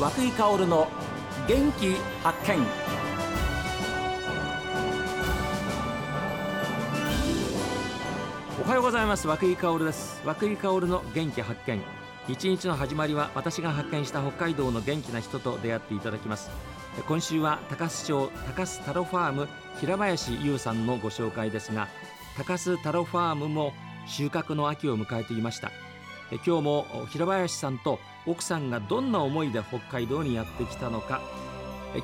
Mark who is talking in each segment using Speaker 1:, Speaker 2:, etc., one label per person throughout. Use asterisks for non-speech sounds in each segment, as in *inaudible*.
Speaker 1: 和久井薫の元気発見。おはようございます。和久井薫です。和久井薫の元気発見。一日の始まりは私が発見した北海道の元気な人と出会っていただきます。今週は高須町高須タロファーム平林優さんのご紹介ですが高須タロファームも収穫の秋を迎えていました。今日も平林さんと奥さんがどんな思いで北海道にやってきたのか。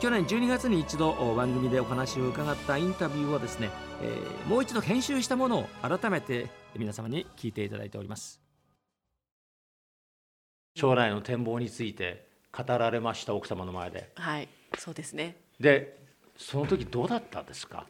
Speaker 1: 去年12月に一度番組でお話を伺ったインタビューをですね、えー、もう一度編集したものを改めて皆様に聞いていただいております。将来の展望について語られました奥様の前で。
Speaker 2: はいそうですね。
Speaker 1: でその時どうだったですか？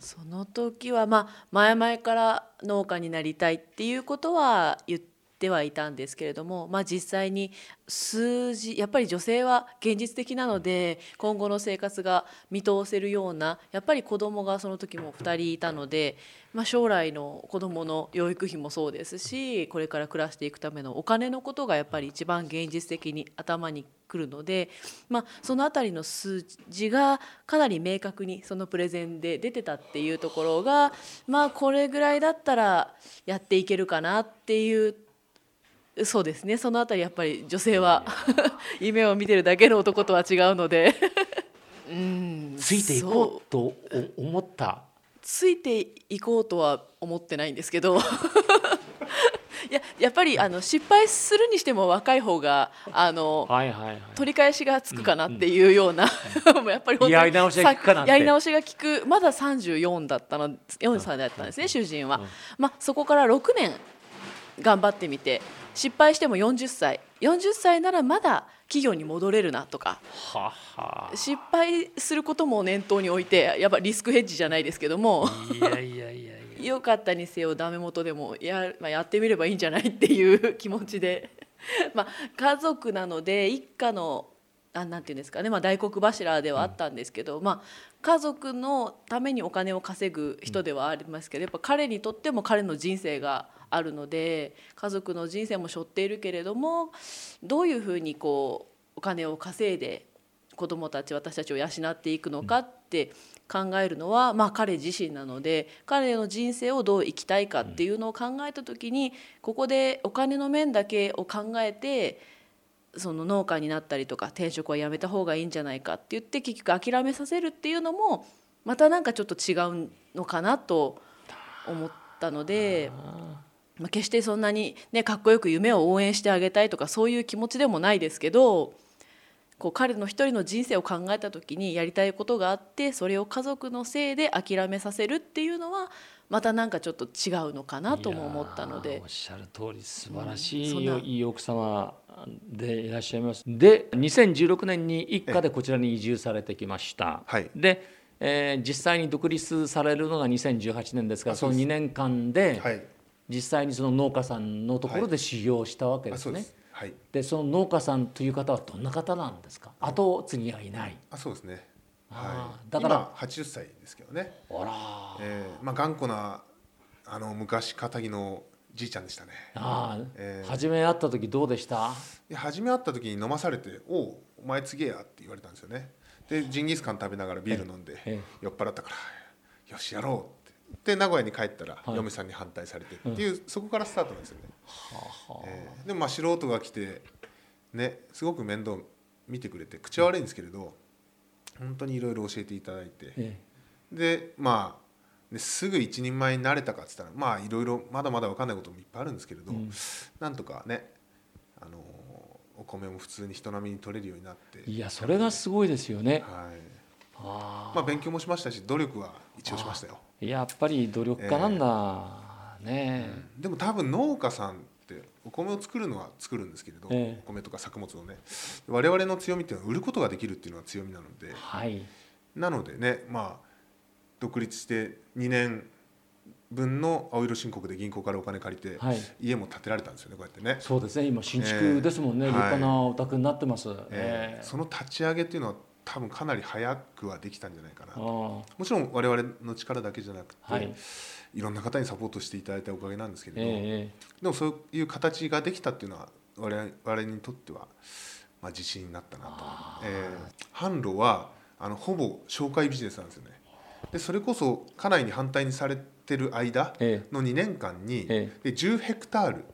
Speaker 2: その時はまあ前々から農家になりたいっていうことは言ってってはいたんですけれども、まあ、実際に数字やっぱり女性は現実的なので今後の生活が見通せるようなやっぱり子供がその時も2人いたので、まあ、将来の子供の養育費もそうですしこれから暮らしていくためのお金のことがやっぱり一番現実的に頭にくるので、まあ、その辺りの数字がかなり明確にそのプレゼンで出てたっていうところがまあこれぐらいだったらやっていけるかなっていうそうですね。そのあたりやっぱり女性は *laughs* 夢を見てるだけの男とは違うので。*laughs*
Speaker 1: うん。ついていこうと思った？
Speaker 2: ついていこうとは思ってないんですけど。い *laughs* ややっぱりあの失敗するにしても若い方があの、はいはいはい、取り返しがつくかなっていうような、うん。うん、やっぱり
Speaker 1: やり直しが効くかな
Speaker 2: やり直しが効く。まだ34だったの4歳だったんですね、うん、主人は、まあ、そこから6年頑張ってみて失敗しても40歳。40歳ならまだ企業に戻れるなとか。失敗することも念頭に置いてやっぱリスクヘッジじゃないですけども。いやいやいやよかったにせよダメ元でもや,、まあ、やってみればいいんじゃないっていう *laughs* 気持ちで。まあ家族なので一家のあなんていうんですかね、まあ、大黒柱ではあったんですけど、うん、まあ、家族のためにお金を稼ぐ人ではありますけどやっぱ彼にとっても彼の人生があるので家族の人生も背負っているけれどもどういうふうにこうお金を稼いで子どもたち私たちを養っていくのかって考えるのは、まあ、彼自身なので彼の人生をどう生きたいかっていうのを考えた時にここでお金の面だけを考えてその農家になったりとか転職はやめた方がいいんじゃないかって言って結局諦めさせるっていうのもまたなんかちょっと違うのかなと思ったので。まあ、決してそんなに、ね、かっこよく夢を応援してあげたいとかそういう気持ちでもないですけどこう彼の一人の人生を考えた時にやりたいことがあってそれを家族のせいで諦めさせるっていうのはまたなんかちょっと違うのかなとも思ったので。
Speaker 1: おっしゃる通り素晴らしい、うん、いい奥様でいらっしゃいます。で2016年に一家でこちらに移住されてきました、はい、で、えー、実際に独立されるのが2018年ですがその2年間で、はい実際にその農家さんのところで修行したわけですね。はい、でその農家さんという方はどんな方なんですか？後継ぎはいない。
Speaker 3: あそうですね。はい、だから八十歳ですけどね。あら、えーまあ、頑固なあの昔かぎのじいちゃんでしたね。あ、
Speaker 1: えー、初め会った時どうでした？
Speaker 3: いや初め会った時に飲まされて「おおお前次げや」って言われたんですよね。でジンギスカン食べながらビール飲んで酔っ払ったから「よしやろう」で名古屋に帰ったら嫁さんに反対されてっていう、はい、そこからスタートなんですよね。はえー、でもまあ素人が来てねすごく面倒見てくれて口悪いんですけれど本当にいろいろ教えていただいて、ええ、でまあですぐ一人前になれたかっつったらまあいろいろまだまだ分かんないこともいっぱいあるんですけれど、うん、なんとかねあのお米も普通に人並みに取れるようになって。
Speaker 1: いやそれがすごいですよね。
Speaker 3: はい、あまあ勉強もしましたし努力は一応しましたよ。
Speaker 1: やっぱり努力家なんだ、えー、ね、
Speaker 3: うん、でも多分農家さんってお米を作るのは作るんですけれど、えー、お米とか作物をね。我々の強みっていうのは売ることができるっていうのが強みなので、はい、なのでねまあ独立して2年分の青色申告で銀行からお金借りて、はい、家も建てられたんですよねこうやってね。
Speaker 1: そうですね。今新築ですもんね、えー、立派なお宅になってます、
Speaker 3: えー、その立ち上げっていうのは多分かなり早くはできたんじゃないかな。ともちろん我々の力だけじゃなくて、はい、いろんな方にサポートしていただいたおかげなんですけれど、えー、でもそういう形ができたっていうのは我々にとってはまあ、自信になったなと、えー、販路はあのほぼ紹介ビジネスなんですよね。でそれこそ家内に反対にされてる間の2年間に、ええ、で10ヘクタール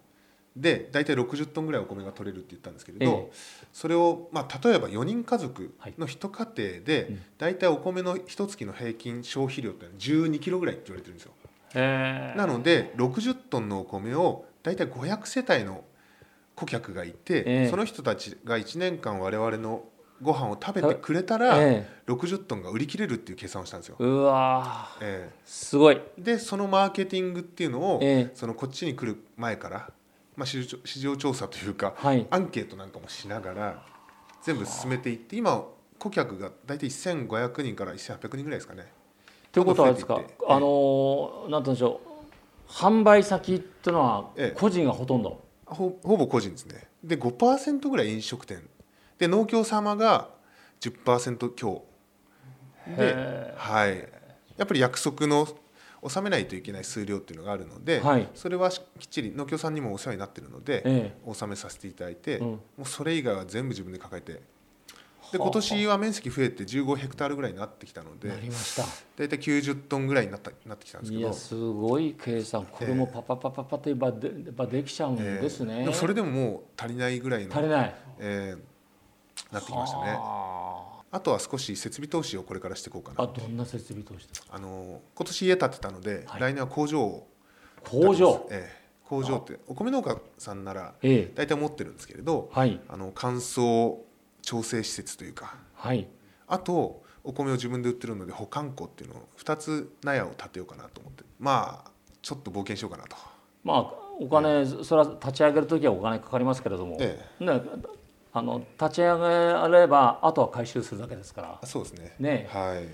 Speaker 3: で大体60トンぐらいお米が取れるって言ったんですけれど、え、それを、まあ、例えば4人家族の一家庭で、大体お米の一月の平均消費量って12キロぐらいって言われてるんですよ。なので60トンのお米を大体500世帯の顧客がいて、その人たちが1年間我々のご飯を食べてくれたら、ええ、60トンが売り切れるっていう計算をしたんですよ。
Speaker 1: うわ、ええ、すごい。
Speaker 3: でそのマーケティングっていうのを、ええ、そのこっちに来る前から、まあ、市場市場調査というか、はい、アンケートなんかもしながら全部進めていって今顧客が大体1500人から1800人ぐらいですかね。
Speaker 1: ということはですか、あのなんてうんでしょう販売先っていうのは個人がほとんど、
Speaker 3: ほほぼ個人ですね。で5%ぐらい飲食店。で農協様が10%強。で、はい、やっぱり約束の納めないといけない数量っていうのがあるので、はい、それはきっちり農協さんにもお世話になってるので、ええ、納めさせていただいて、うん、もうそれ以外は全部自分で抱えてで今年は面積増えて15ヘクタールぐらいになってきたので大体90トンぐらいになったなってきたんですけどいや
Speaker 1: すごい計算。これもパパパパパといえばで,、えできちゃうんですね、
Speaker 3: えそれでももう足りないぐらいの
Speaker 1: 足りない、
Speaker 3: えーなってきましたね。あとは少し設備投資をこれからしていこうかな。
Speaker 1: あどんな設備投資
Speaker 3: あの今年家建てたので、はい、来年は工場を
Speaker 1: 工場、
Speaker 3: ええ、工場ってお米農家さんなら大体持ってるんですけれど、はい、あの乾燥調整施設というか、はい、あとお米を自分で売ってるので保管庫っていうのを2つ納屋を建てようかなと思って。まあちょっと冒険しようかなと。
Speaker 1: まあお金、それは立ち上げる時はお金かかりますけれども、ええ、ね、あの立ち上げればあとは回収するだけですから
Speaker 3: そうですね
Speaker 1: ね、はい、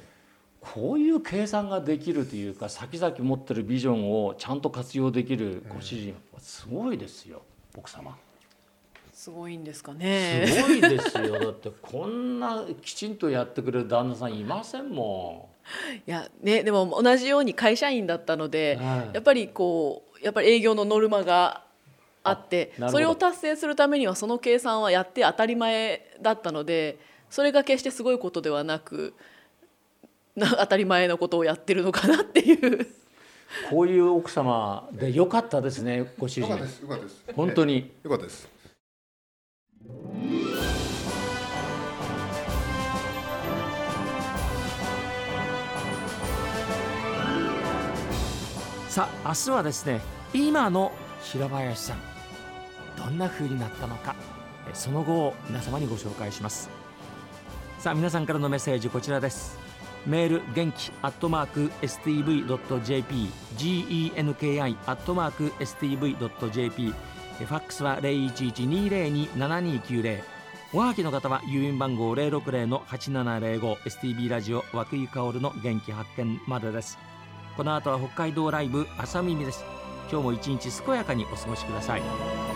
Speaker 1: こういう計算ができるというか先々持ってるビジョンをちゃんと活用できるご主人はすごいですよ、奥様。
Speaker 2: すごいんですかね。
Speaker 1: すごいですよ。だってこんなきちんとやってくれる旦那さんいませんも
Speaker 2: ん。いやねでも同じように会社員だったので、はい、やっぱりこうやっぱり営業のノルマがあってそれを達成するためにはその計算はやって当たり前だったのでそれが決してすごいことではなく当たり前のことをやってるのかなっていう。
Speaker 1: こういう奥様でよかったですねご主人。本当に。
Speaker 3: よかったです。
Speaker 1: さあ明日はですね今の白林さんどんな風になったのか。その後を皆様にご紹介します。さあ皆さんからのメッセージこちらです。メール元気アットマーク stv.jp genki アットマーク stv.jp ファックスは0112027290おはがきの方は郵便番号060-8705 STB ラジオ和久井薫の元気発見までです。この後は北海道ライブ朝耳です。今日も一日健やかにお過ごしください。